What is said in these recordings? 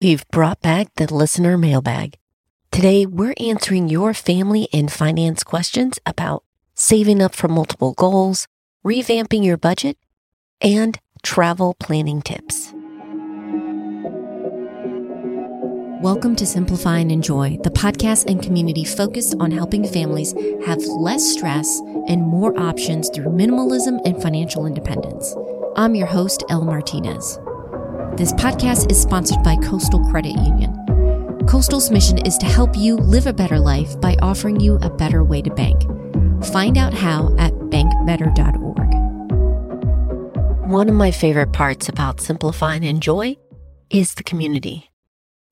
We've brought back the listener mailbag. Today, we're answering your family and finance questions about saving up for multiple goals, revamping your budget, and travel planning tips. Welcome to Simplify and Enjoy, the podcast and community focused on helping families have less stress and more options through minimalism and financial independence. I'm your host, Elle Martinez. This podcast is sponsored by Coastal Credit Union. Coastal's mission is to help you live a better life by offering you a better way to bank. Find out how at bankbetter.org. One of my favorite parts about Simplify and Enjoy is the community.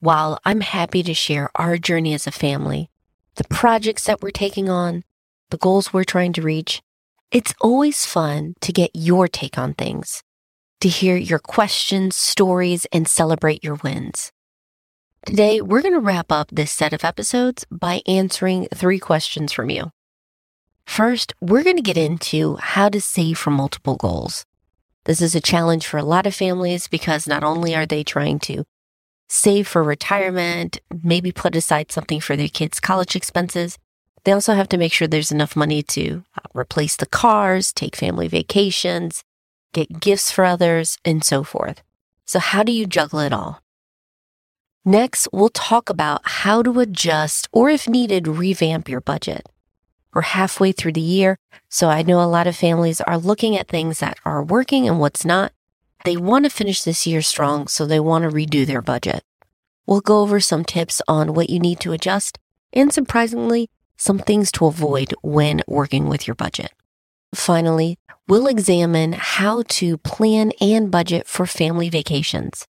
While I'm happy to share our journey as a family, the projects that we're taking on, the goals we're trying to reach, it's always fun to get your take on things to hear your questions, stories, and celebrate your wins. Today, we're going to wrap up this set of episodes by answering three questions from you. First, we're going to get into how to save for multiple goals. This is a challenge for a lot of families because not only are they trying to save for retirement, maybe put aside something for their kids' college expenses, they also have to make sure there's enough money to uh, replace the cars, take family vacations, get gifts for others, and so forth. So, how do you juggle it all? Next, we'll talk about how to adjust or, if needed, revamp your budget. We're halfway through the year, so I know a lot of families are looking at things that are working and what's not. They want to finish this year strong, so they want to redo their budget. We'll go over some tips on what you need to adjust and surprisingly, some things to avoid when working with your budget. Finally, we'll examine how to plan and budget for family vacations.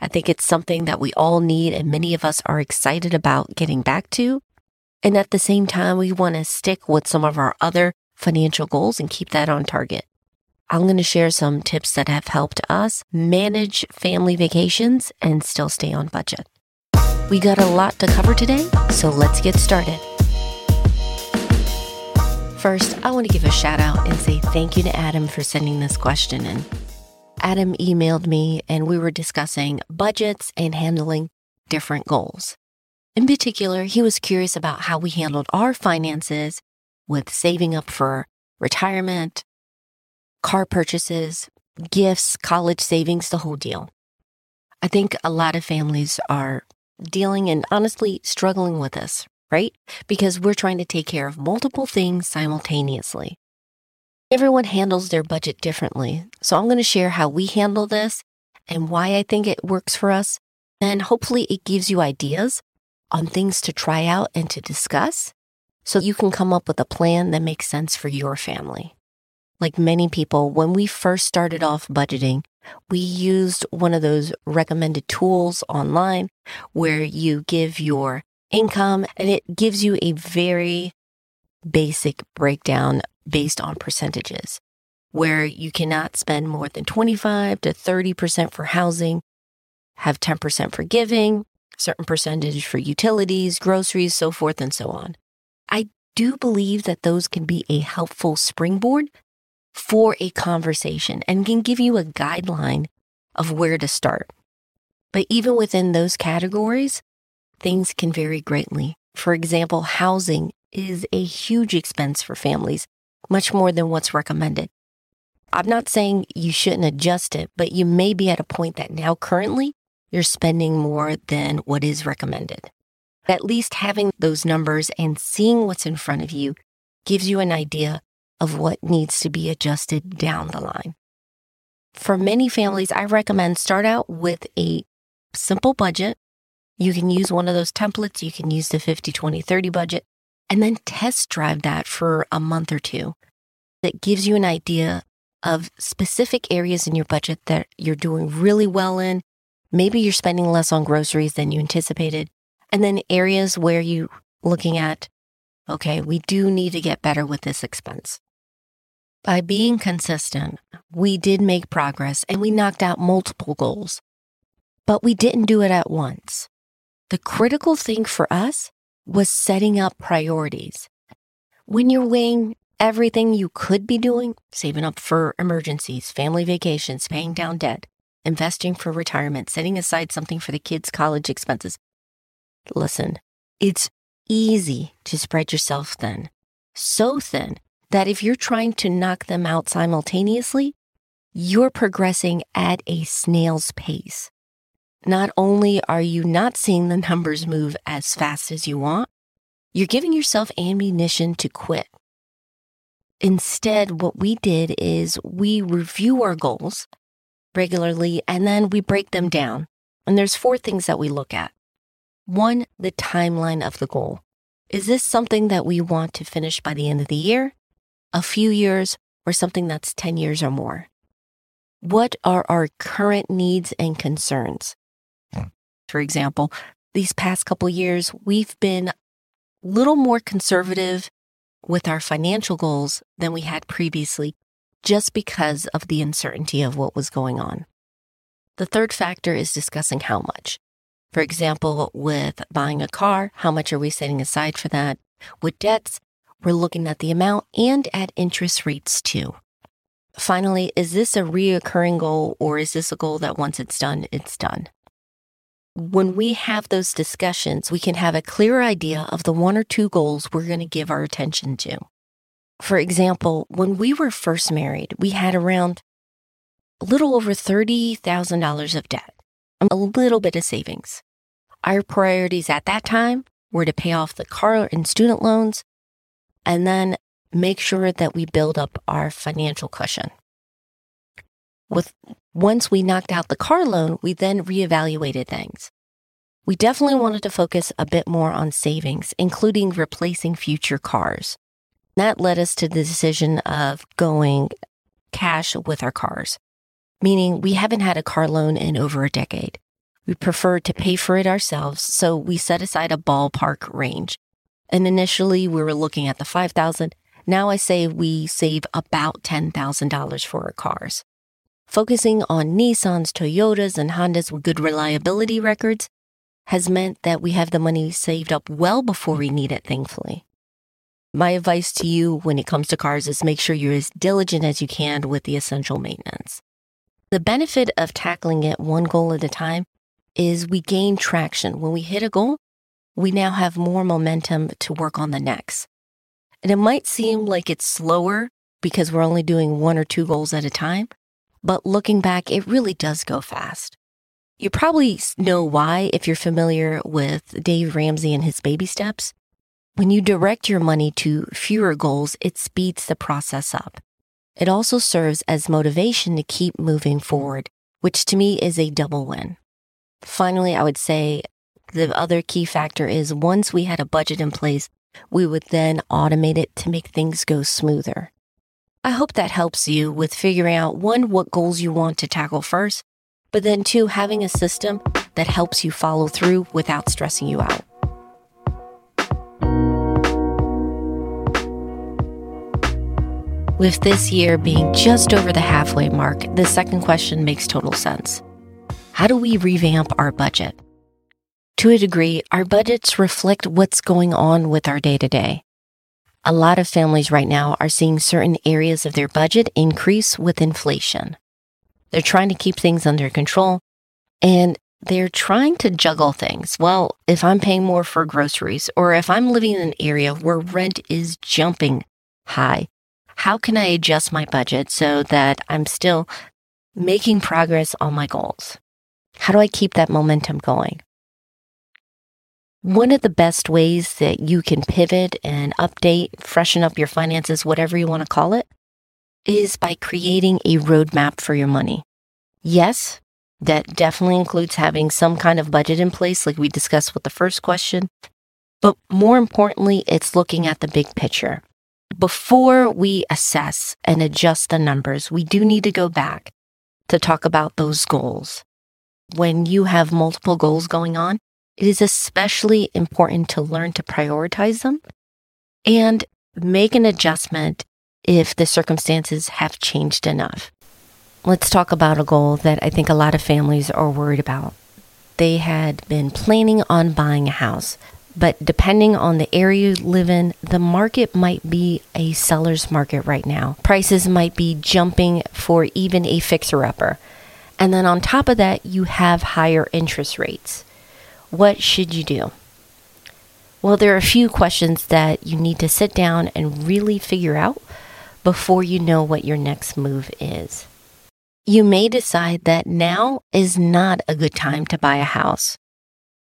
I think it's something that we all need and many of us are excited about getting back to. And at the same time, we want to stick with some of our other financial goals and keep that on target. I'm going to share some tips that have helped us manage family vacations and still stay on budget. We got a lot to cover today, so let's get started. First, I want to give a shout out and say thank you to Adam for sending this question in. Adam emailed me and we were discussing budgets and handling different goals. In particular, he was curious about how we handled our finances with saving up for retirement, car purchases, gifts, college savings, the whole deal. I think a lot of families are dealing and honestly struggling with this right? Because we're trying to take care of multiple things simultaneously. Everyone handles their budget differently. So I'm going to share how we handle this and why I think it works for us. And hopefully it gives you ideas on things to try out and to discuss so you can come up with a plan that makes sense for your family. Like many people, when we first started off budgeting, we used one of those recommended tools online where you give your income, and it gives you a very basic breakdown based on percentages where you cannot spend more than 25 to 30% for housing, have 10% for giving, certain percentage for utilities, groceries, so forth and so on. I do believe that those can be a helpful springboard for a conversation and can give you a guideline of where to start. But even within those categories, things can vary greatly. For example, housing is a huge expense for families, much more than what's recommended. I'm not saying you shouldn't adjust it, but you may be at a point that now currently you're spending more than what is recommended. At least having those numbers and seeing what's in front of you gives you an idea of what needs to be adjusted down the line. For many families, I recommend start out with a simple budget you can use one of those templates. You can use the 50, 20, 30 budget and then test drive that for a month or two. That gives you an idea of specific areas in your budget that you're doing really well in. Maybe you're spending less on groceries than you anticipated. And then areas where you looking at, okay, we do need to get better with this expense. By being consistent, we did make progress and we knocked out multiple goals, but we didn't do it at once. The critical thing for us was setting up priorities. When you're weighing everything you could be doing, saving up for emergencies, family vacations, paying down debt, investing for retirement, setting aside something for the kids' college expenses. Listen, it's easy to spread yourself thin, so thin that if you're trying to knock them out simultaneously, you're progressing at a snail's pace. Not only are you not seeing the numbers move as fast as you want, you're giving yourself ammunition to quit. Instead, what we did is we review our goals regularly and then we break them down. And there's four things that we look at. One, the timeline of the goal. Is this something that we want to finish by the end of the year, a few years, or something that's 10 years or more? What are our current needs and concerns? For example, these past couple years, we've been a little more conservative with our financial goals than we had previously just because of the uncertainty of what was going on. The third factor is discussing how much. For example, with buying a car, how much are we setting aside for that? With debts, we're looking at the amount and at interest rates too. Finally, is this a reoccurring goal or is this a goal that once it's done, it's done? When we have those discussions, we can have a clear idea of the one or two goals we're going to give our attention to. For example, when we were first married, we had around a little over $30,000 of debt, um, a little bit of savings. Our priorities at that time were to pay off the car and student loans and then make sure that we build up our financial cushion. With once we knocked out the car loan, we then reevaluated things. We definitely wanted to focus a bit more on savings, including replacing future cars. That led us to the decision of going cash with our cars, meaning we haven't had a car loan in over a decade. We prefer to pay for it ourselves, so we set aside a ballpark range. And initially we were looking at the 5000 Now I say we save about $10,000 for our cars. Focusing on Nissans, Toyotas, and Hondas with good reliability records has meant that we have the money saved up well before we need it, thankfully. My advice to you when it comes to cars is make sure you're as diligent as you can with the essential maintenance. The benefit of tackling it one goal at a time is we gain traction. When we hit a goal, we now have more momentum to work on the next. And it might seem like it's slower because we're only doing one or two goals at a time, but looking back, it really does go fast. You probably know why if you're familiar with Dave Ramsey and his baby steps. When you direct your money to fewer goals, it speeds the process up. It also serves as motivation to keep moving forward, which to me is a double win. Finally, I would say the other key factor is once we had a budget in place, we would then automate it to make things go smoother. I hope that helps you with figuring out one, what goals you want to tackle first, but then two, having a system that helps you follow through without stressing you out. With this year being just over the halfway mark, the second question makes total sense. How do we revamp our budget? To a degree, our budgets reflect what's going on with our day to day. A lot of families right now are seeing certain areas of their budget increase with inflation. They're trying to keep things under control and they're trying to juggle things. Well, if I'm paying more for groceries or if I'm living in an area where rent is jumping high, how can I adjust my budget so that I'm still making progress on my goals? How do I keep that momentum going? One of the best ways that you can pivot and update, freshen up your finances, whatever you want to call it, is by creating a roadmap for your money. Yes, that definitely includes having some kind of budget in place, like we discussed with the first question. But more importantly, it's looking at the big picture before we assess and adjust the numbers, we do need to go back to talk about those goals. When you have multiple goals going on, it is especially important to learn to prioritize them and make an adjustment if the circumstances have changed enough. Let's talk about a goal that I think a lot of families are worried about. They had been planning on buying a house, but depending on the area you live in, the market might be a seller's market right now. Prices might be jumping for even a fixer upper. And then on top of that, you have higher interest rates. What should you do? Well, there are a few questions that you need to sit down and really figure out before you know what your next move is. You may decide that now is not a good time to buy a house.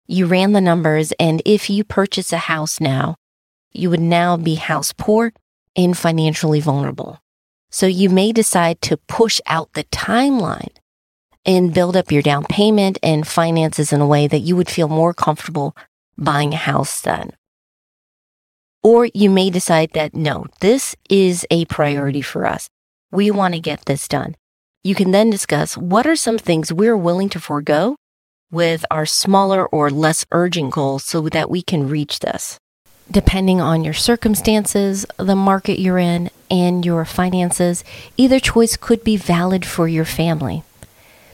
You ran the numbers, and if you purchase a house now, you would now be house poor and financially vulnerable. So you may decide to push out the timeline and build up your down payment and finances in a way that you would feel more comfortable buying a house then. Or you may decide that no, this is a priority for us. We want to get this done. You can then discuss what are some things we're willing to forego with our smaller or less urgent goals so that we can reach this. Depending on your circumstances, the market you're in, and your finances, either choice could be valid for your family.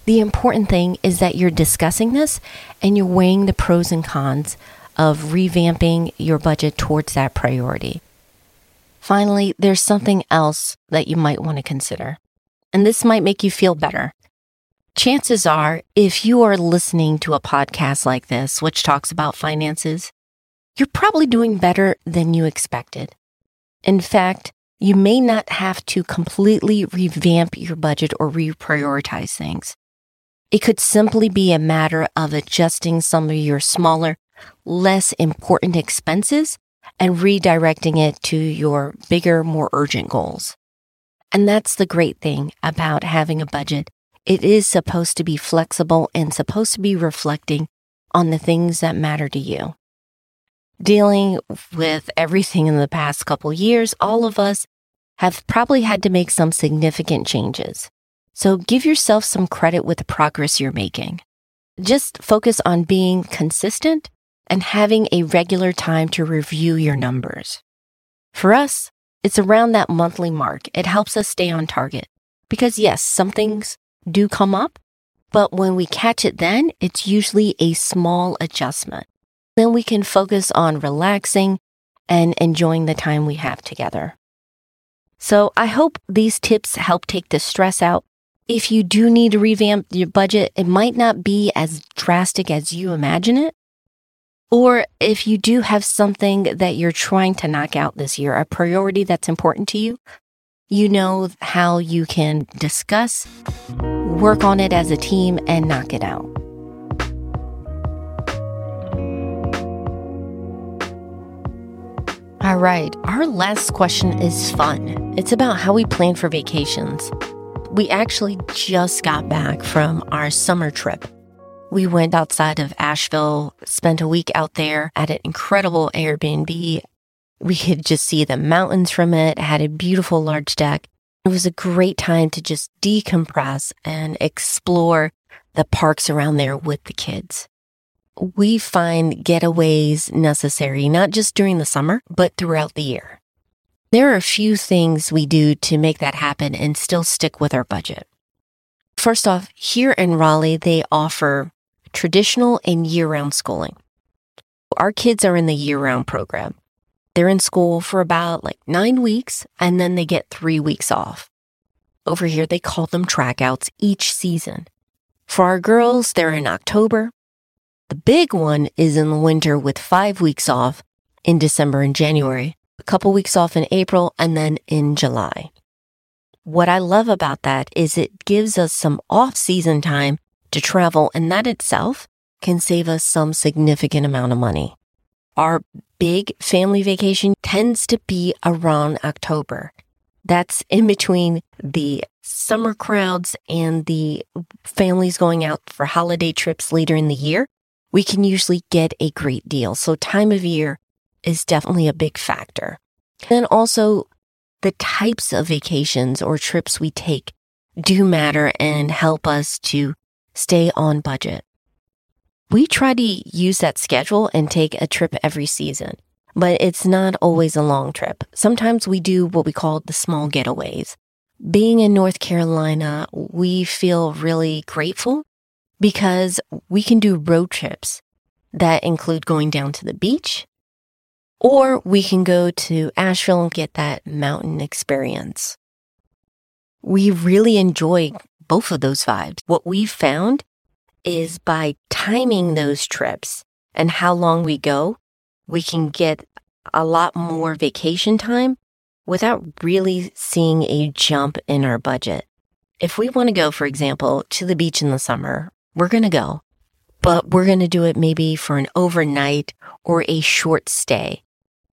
The important thing is that you're discussing this and you're weighing the pros and cons of revamping your budget towards that priority. Finally, there's something else that you might want to consider, and this might make you feel better. Chances are, if you are listening to a podcast like this, which talks about finances, you're probably doing better than you expected. In fact, you may not have to completely revamp your budget or reprioritize things. It could simply be a matter of adjusting some of your smaller, less important expenses and redirecting it to your bigger, more urgent goals. And that's the great thing about having a budget. It is supposed to be flexible and supposed to be reflecting on the things that matter to you. Dealing with everything in the past couple years, all of us have probably had to make some significant changes. So give yourself some credit with the progress you're making. Just focus on being consistent and having a regular time to review your numbers. For us, it's around that monthly mark. It helps us stay on target because yes, some things do come up, but when we catch it then, it's usually a small adjustment. Then we can focus on relaxing and enjoying the time we have together. So I hope these tips help take the stress out if you do need to revamp your budget, it might not be as drastic as you imagine it. Or if you do have something that you're trying to knock out this year, a priority that's important to you, you know how you can discuss, work on it as a team, and knock it out. All right, our last question is fun. It's about how we plan for vacations. We actually just got back from our summer trip. We went outside of Asheville, spent a week out there at an incredible Airbnb. We could just see the mountains from it, had a beautiful large deck. It was a great time to just decompress and explore the parks around there with the kids. We find getaways necessary, not just during the summer, but throughout the year. There are a few things we do to make that happen and still stick with our budget. First off, here in Raleigh, they offer traditional and year round schooling. Our kids are in the year round program. They're in school for about like nine weeks and then they get three weeks off. Over here, they call them trackouts each season. For our girls, they're in October. The big one is in the winter with five weeks off in December and January a couple weeks off in April, and then in July. What I love about that is it gives us some off season time to travel, and that itself can save us some significant amount of money. Our big family vacation tends to be around October. That's in between the summer crowds and the families going out for holiday trips later in the year. We can usually get a great deal. So time of year is definitely a big factor. Then also the types of vacations or trips we take do matter and help us to stay on budget. We try to use that schedule and take a trip every season, but it's not always a long trip. Sometimes we do what we call the small getaways. Being in North Carolina, we feel really grateful because we can do road trips that include going down to the beach, or we can go to Asheville and get that mountain experience. We really enjoy both of those vibes. What we've found is by timing those trips and how long we go, we can get a lot more vacation time without really seeing a jump in our budget. If we want to go, for example, to the beach in the summer, we're going to go, but we're going to do it maybe for an overnight or a short stay.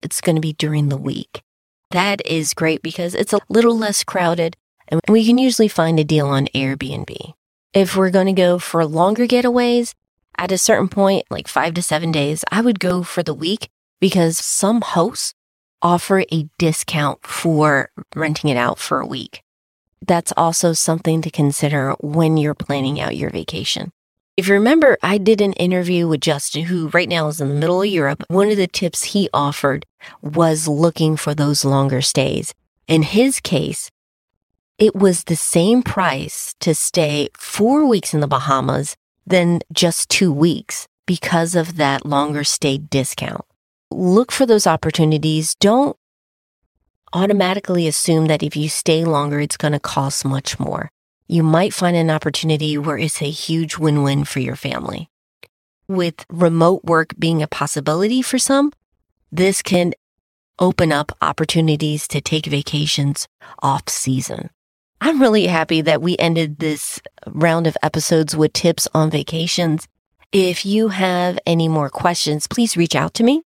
It's going to be during the week. That is great because it's a little less crowded and we can usually find a deal on Airbnb. If we're going to go for longer getaways, at a certain point, like five to seven days, I would go for the week because some hosts offer a discount for renting it out for a week. That's also something to consider when you're planning out your vacation. If you remember, I did an interview with Justin, who right now is in the middle of Europe. One of the tips he offered was looking for those longer stays. In his case, it was the same price to stay four weeks in the Bahamas than just two weeks because of that longer stay discount. Look for those opportunities. Don't automatically assume that if you stay longer, it's going to cost much more you might find an opportunity where it's a huge win win for your family. With remote work being a possibility for some, this can open up opportunities to take vacations off season. I'm really happy that we ended this round of episodes with tips on vacations. If you have any more questions, please reach out to me.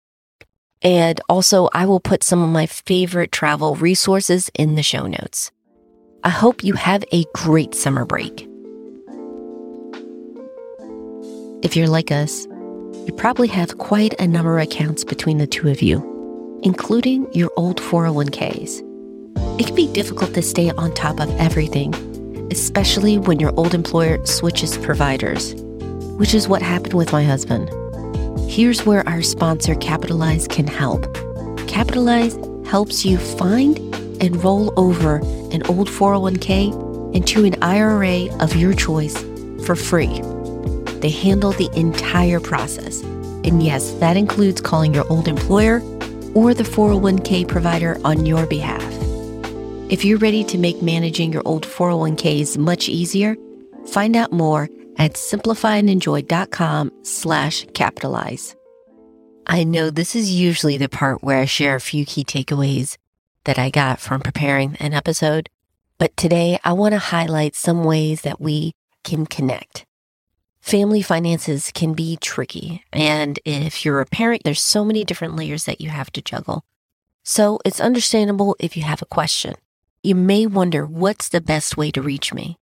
And also, I will put some of my favorite travel resources in the show notes. I hope you have a great summer break. If you're like us, you probably have quite a number of accounts between the two of you, including your old 401ks. It can be difficult to stay on top of everything, especially when your old employer switches providers, which is what happened with my husband. Here's where our sponsor Capitalize can help. Capitalize helps you find and roll over an old 401k into an IRA of your choice for free. They handle the entire process. And yes, that includes calling your old employer or the 401k provider on your behalf. If you're ready to make managing your old 401ks much easier, find out more at simplifyandenjoy.com slash capitalize. I know this is usually the part where I share a few key takeaways that I got from preparing an episode. But today I want to highlight some ways that we can connect. Family finances can be tricky. And if you're a parent, there's so many different layers that you have to juggle. So it's understandable if you have a question. You may wonder what's the best way to reach me?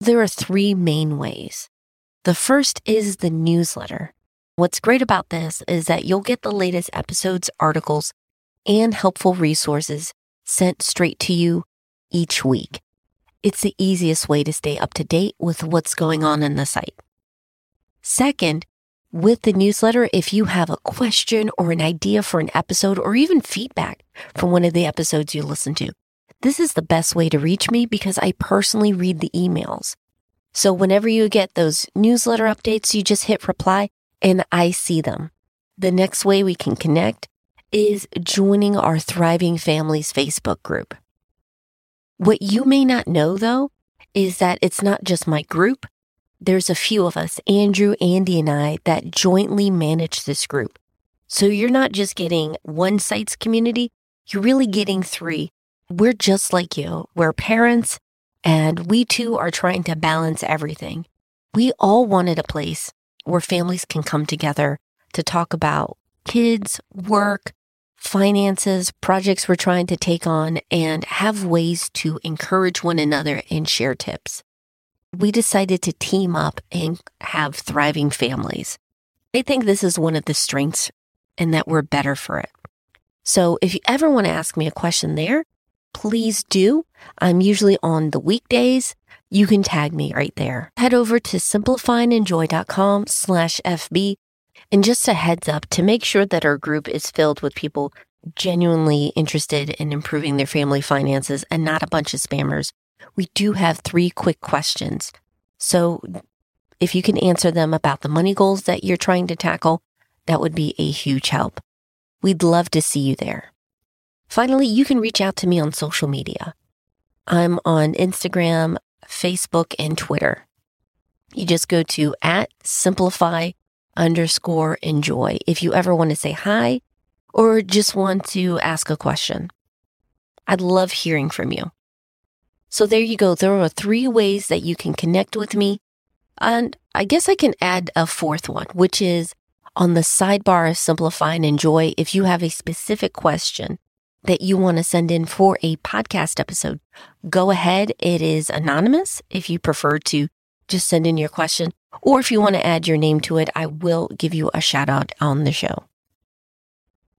There are three main ways. The first is the newsletter. What's great about this is that you'll get the latest episodes, articles, and helpful resources sent straight to you each week. It's the easiest way to stay up to date with what's going on in the site. Second, with the newsletter, if you have a question or an idea for an episode or even feedback from one of the episodes you listen to, this is the best way to reach me because I personally read the emails. So whenever you get those newsletter updates, you just hit reply and I see them. The next way we can connect is joining our Thriving Families Facebook group. What you may not know though is that it's not just my group. There's a few of us, Andrew, Andy, and I, that jointly manage this group. So you're not just getting one site's community, you're really getting three. We're just like you. We're parents, and we too are trying to balance everything. We all wanted a place where families can come together to talk about kids, work, finances, projects we're trying to take on, and have ways to encourage one another and share tips. We decided to team up and have thriving families. I think this is one of the strengths and that we're better for it. So if you ever want to ask me a question there, please do. I'm usually on the weekdays. You can tag me right there. Head over to simplifyandenjoy.com slash FB and just a heads up to make sure that our group is filled with people genuinely interested in improving their family finances and not a bunch of spammers, we do have three quick questions. So if you can answer them about the money goals that you're trying to tackle, that would be a huge help. We'd love to see you there. Finally, you can reach out to me on social media. I'm on Instagram Facebook, and Twitter. You just go to at simplify underscore enjoy if you ever want to say hi or just want to ask a question. I'd love hearing from you. So there you go. There are three ways that you can connect with me. And I guess I can add a fourth one, which is on the sidebar of Simplify and Enjoy. If you have a specific question that you want to send in for a podcast episode, go ahead. It is anonymous if you prefer to just send in your question. Or if you want to add your name to it, I will give you a shout out on the show.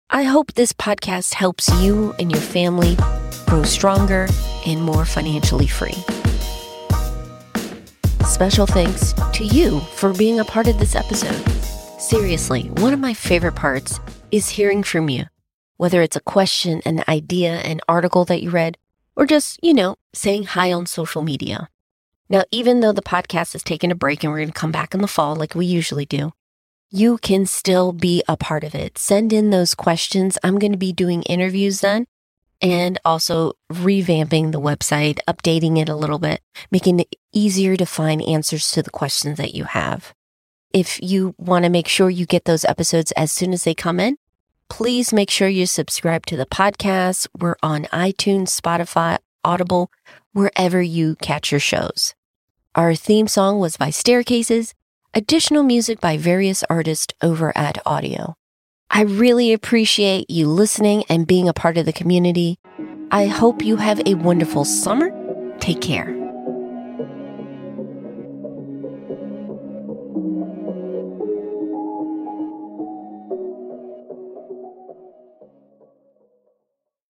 I hope this podcast helps you and your family grow stronger and more financially free. Special thanks to you for being a part of this episode. Seriously, one of my favorite parts is hearing from you, whether it's a question, an idea, an article that you read, or just, you know, saying hi on social media. Now, even though the podcast is taking a break and we're going to come back in the fall like we usually do, you can still be a part of it. Send in those questions. I'm going to be doing interviews then and also revamping the website, updating it a little bit, making it easier to find answers to the questions that you have. If you want to make sure you get those episodes as soon as they come in, please make sure you subscribe to the podcast. We're on iTunes, Spotify, Audible, wherever you catch your shows. Our theme song was by Staircases, additional music by various artists over at Audio. I really appreciate you listening and being a part of the community. I hope you have a wonderful summer. Take care.